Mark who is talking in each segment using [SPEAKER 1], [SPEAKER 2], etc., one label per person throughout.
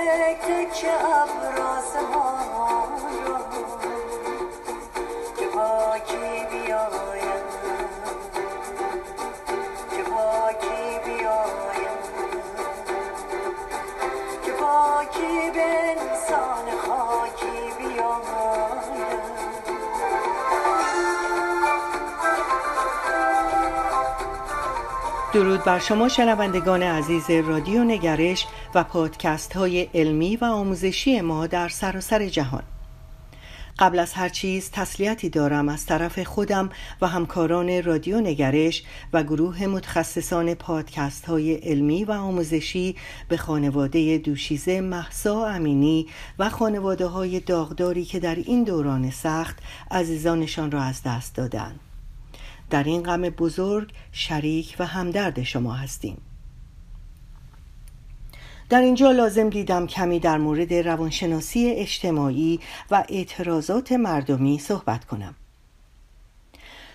[SPEAKER 1] بشویم به یک
[SPEAKER 2] درود بر شما شنوندگان عزیز رادیو نگرش و پادکست های علمی و آموزشی ما در سراسر جهان قبل از هر چیز تسلیتی دارم از طرف خودم و همکاران رادیو نگرش و گروه متخصصان پادکست های علمی و آموزشی به خانواده دوشیزه محسا امینی و خانواده های داغداری که در این دوران سخت عزیزانشان را از دست دادند. در این غم بزرگ شریک و همدرد شما هستیم. در اینجا لازم دیدم کمی در مورد روانشناسی اجتماعی و اعتراضات مردمی صحبت کنم.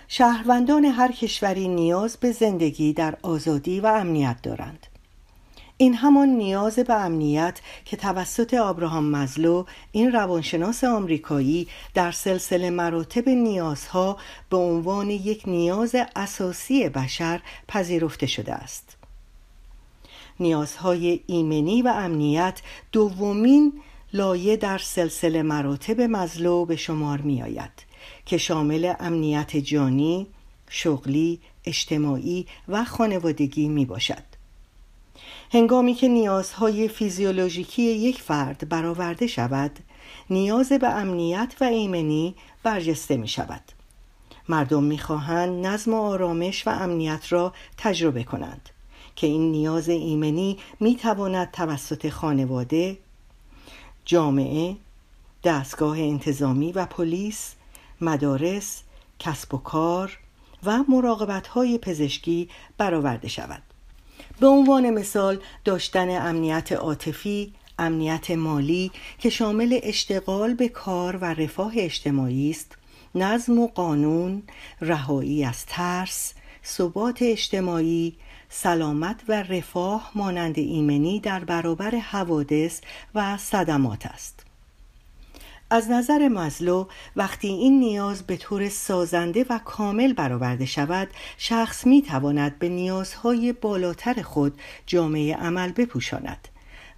[SPEAKER 2] شهروندان هر کشوری نیاز به زندگی در آزادی و امنیت دارند. این همان نیاز به امنیت که توسط آبراهام مزلو این روانشناس آمریکایی در سلسله مراتب نیازها به عنوان یک نیاز اساسی بشر پذیرفته شده است. نیازهای ایمنی و امنیت دومین لایه در سلسله مراتب مزلو به شمار می آید که شامل امنیت جانی، شغلی، اجتماعی و خانوادگی می باشد هنگامی که نیازهای فیزیولوژیکی یک فرد برآورده شود نیاز به امنیت و ایمنی برجسته می شود. مردم می خواهند نظم و آرامش و امنیت را تجربه کنند که این نیاز ایمنی می تواند توسط خانواده جامعه دستگاه انتظامی و پلیس مدارس کسب و کار و مراقبت های پزشکی برآورده شود. به عنوان مثال داشتن امنیت عاطفی امنیت مالی که شامل اشتغال به کار و رفاه اجتماعی است نظم و قانون رهایی از ترس ثبات اجتماعی سلامت و رفاه مانند ایمنی در برابر حوادث و صدمات است. از نظر مزلو وقتی این نیاز به طور سازنده و کامل برآورده شود شخص می تواند به نیازهای بالاتر خود جامعه عمل بپوشاند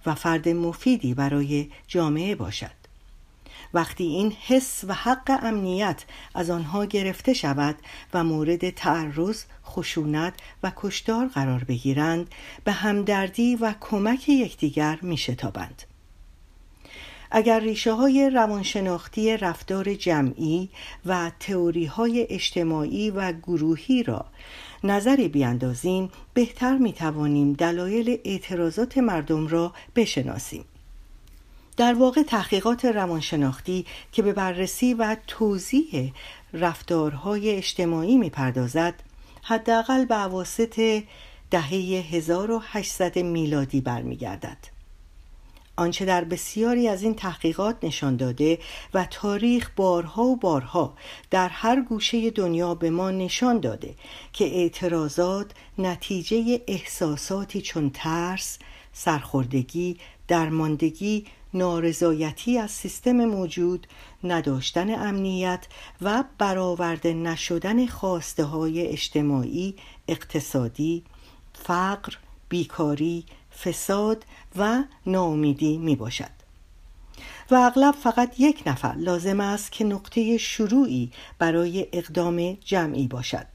[SPEAKER 2] و فرد مفیدی برای جامعه باشد وقتی این حس و حق امنیت از آنها گرفته شود و مورد تعرض، خشونت و کشتار قرار بگیرند به همدردی و کمک یکدیگر می شتابند. اگر ریشه های روانشناختی رفتار جمعی و تئوری های اجتماعی و گروهی را نظری بیاندازیم بهتر می توانیم دلایل اعتراضات مردم را بشناسیم در واقع تحقیقات روانشناختی که به بررسی و توضیح رفتارهای اجتماعی می پردازد حداقل به عواسط دهه 1800 میلادی برمیگردد. آنچه در بسیاری از این تحقیقات نشان داده و تاریخ بارها و بارها در هر گوشه دنیا به ما نشان داده که اعتراضات نتیجه احساساتی چون ترس، سرخوردگی، درماندگی، نارضایتی از سیستم موجود، نداشتن امنیت و برآورده نشدن خواسته های اجتماعی، اقتصادی، فقر، بیکاری، فساد و ناامیدی می باشد و اغلب فقط یک نفر لازم است که نقطه شروعی برای اقدام جمعی باشد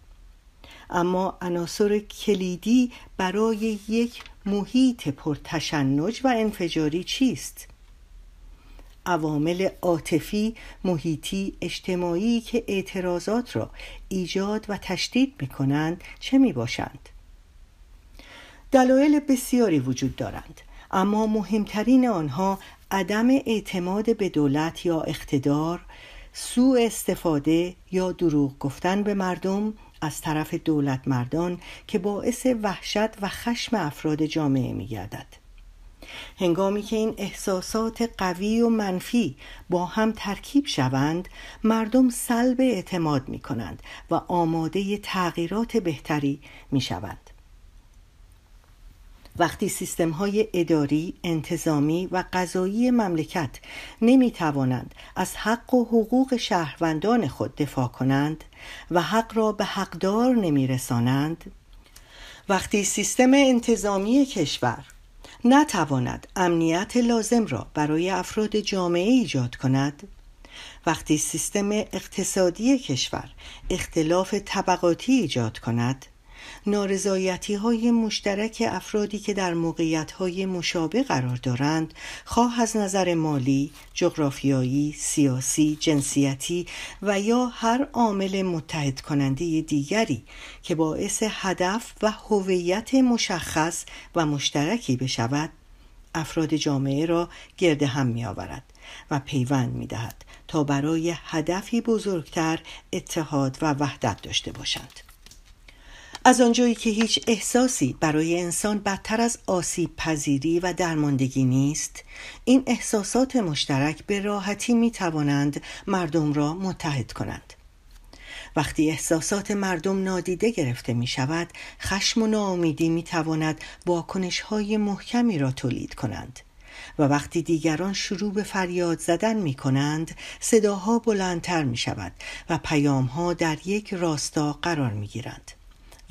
[SPEAKER 2] اما عناصر کلیدی برای یک محیط پرتشنج و انفجاری چیست؟ عوامل عاطفی، محیطی، اجتماعی که اعتراضات را ایجاد و تشدید می کنند چه می باشند؟ دلایل بسیاری وجود دارند اما مهمترین آنها عدم اعتماد به دولت یا اقتدار سوء استفاده یا دروغ گفتن به مردم از طرف دولت مردان که باعث وحشت و خشم افراد جامعه می گردد. هنگامی که این احساسات قوی و منفی با هم ترکیب شوند مردم سلب اعتماد می کنند و آماده تغییرات بهتری می شوند. وقتی سیستم های اداری، انتظامی و قضایی مملکت نمی توانند از حق و حقوق شهروندان خود دفاع کنند و حق را به حقدار نمی رسانند، وقتی سیستم انتظامی کشور نتواند امنیت لازم را برای افراد جامعه ایجاد کند وقتی سیستم اقتصادی کشور اختلاف طبقاتی ایجاد کند نارضایتی های مشترک افرادی که در موقعیت های مشابه قرار دارند خواه از نظر مالی، جغرافیایی، سیاسی، جنسیتی و یا هر عامل متحد کننده دیگری که باعث هدف و هویت مشخص و مشترکی بشود افراد جامعه را گرد هم می آورد و پیوند می دهد تا برای هدفی بزرگتر اتحاد و وحدت داشته باشند. از آنجایی که هیچ احساسی برای انسان بدتر از آسیب پذیری و درماندگی نیست این احساسات مشترک به راحتی می توانند مردم را متحد کنند. وقتی احساسات مردم نادیده گرفته می شود خشم و ناامیدی می تواند واکنش های محکمی را تولید کنند. و وقتی دیگران شروع به فریاد زدن می کنند صداها بلندتر می شود و پیامها در یک راستا قرار می گیرند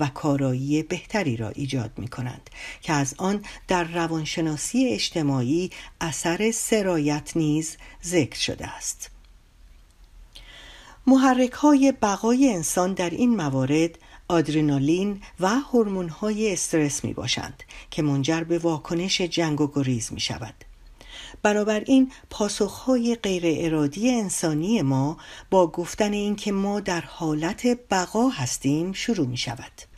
[SPEAKER 2] و کارایی بهتری را ایجاد می کنند که از آن در روانشناسی اجتماعی اثر سرایت نیز ذکر شده است. محرک های بقای انسان در این موارد آدرنالین و هورمون های استرس می باشند که منجر به واکنش جنگ و گریز می شود بنابراین پاسخهای غیر ارادی انسانی ما با گفتن اینکه ما در حالت بقا هستیم شروع می شود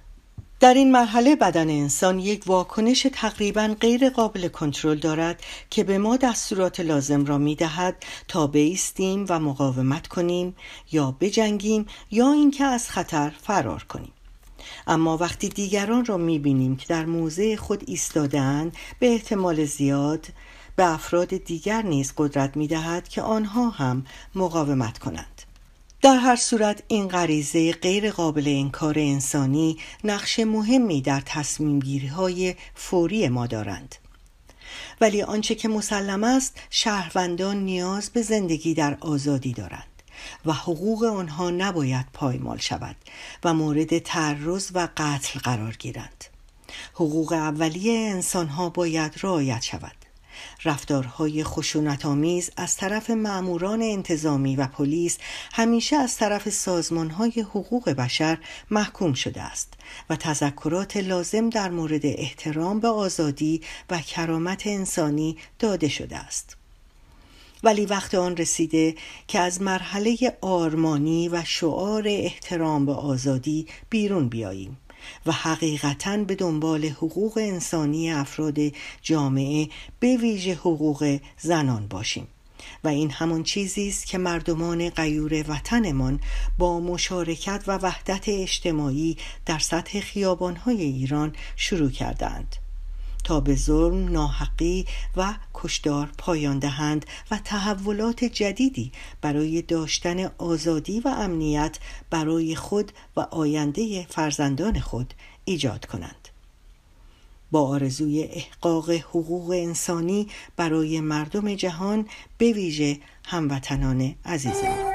[SPEAKER 2] در این مرحله بدن انسان یک واکنش تقریبا غیر قابل کنترل دارد که به ما دستورات لازم را می دهد تا بیستیم و مقاومت کنیم یا بجنگیم یا اینکه از خطر فرار کنیم. اما وقتی دیگران را می بینیم که در موضع خود ایستادن به احتمال زیاد به افراد دیگر نیز قدرت می دهد که آنها هم مقاومت کنند. در هر صورت این غریزه غیر قابل انکار انسانی نقش مهمی در تصمیم گیری های فوری ما دارند. ولی آنچه که مسلم است شهروندان نیاز به زندگی در آزادی دارند و حقوق آنها نباید پایمال شود و مورد تعرض و قتل قرار گیرند. حقوق اولیه انسان ها باید رعایت شود. رفتارهای خشونت آمیز از طرف معموران انتظامی و پلیس همیشه از طرف سازمانهای حقوق بشر محکوم شده است و تذکرات لازم در مورد احترام به آزادی و کرامت انسانی داده شده است. ولی وقت آن رسیده که از مرحله آرمانی و شعار احترام به آزادی بیرون بیاییم. و حقیقتا به دنبال حقوق انسانی افراد جامعه به ویژه حقوق زنان باشیم. و این همان چیزی است که مردمان غیور وطنمان با مشارکت و وحدت اجتماعی در سطح خیابانهای ایران شروع کردند تا به ظلم ناحقی و کشدار پایان دهند و تحولات جدیدی برای داشتن آزادی و امنیت برای خود و آینده فرزندان خود ایجاد کنند. با آرزوی احقاق حقوق انسانی برای مردم جهان به ویژه هموطنان عزیزمان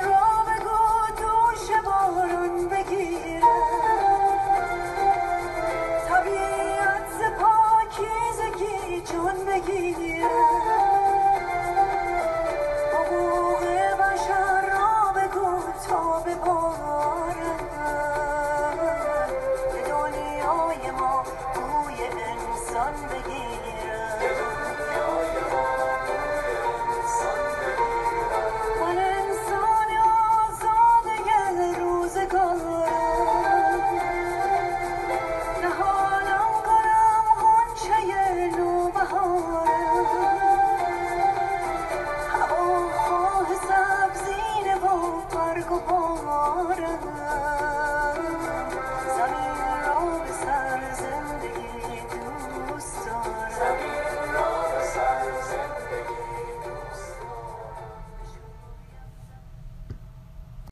[SPEAKER 2] one.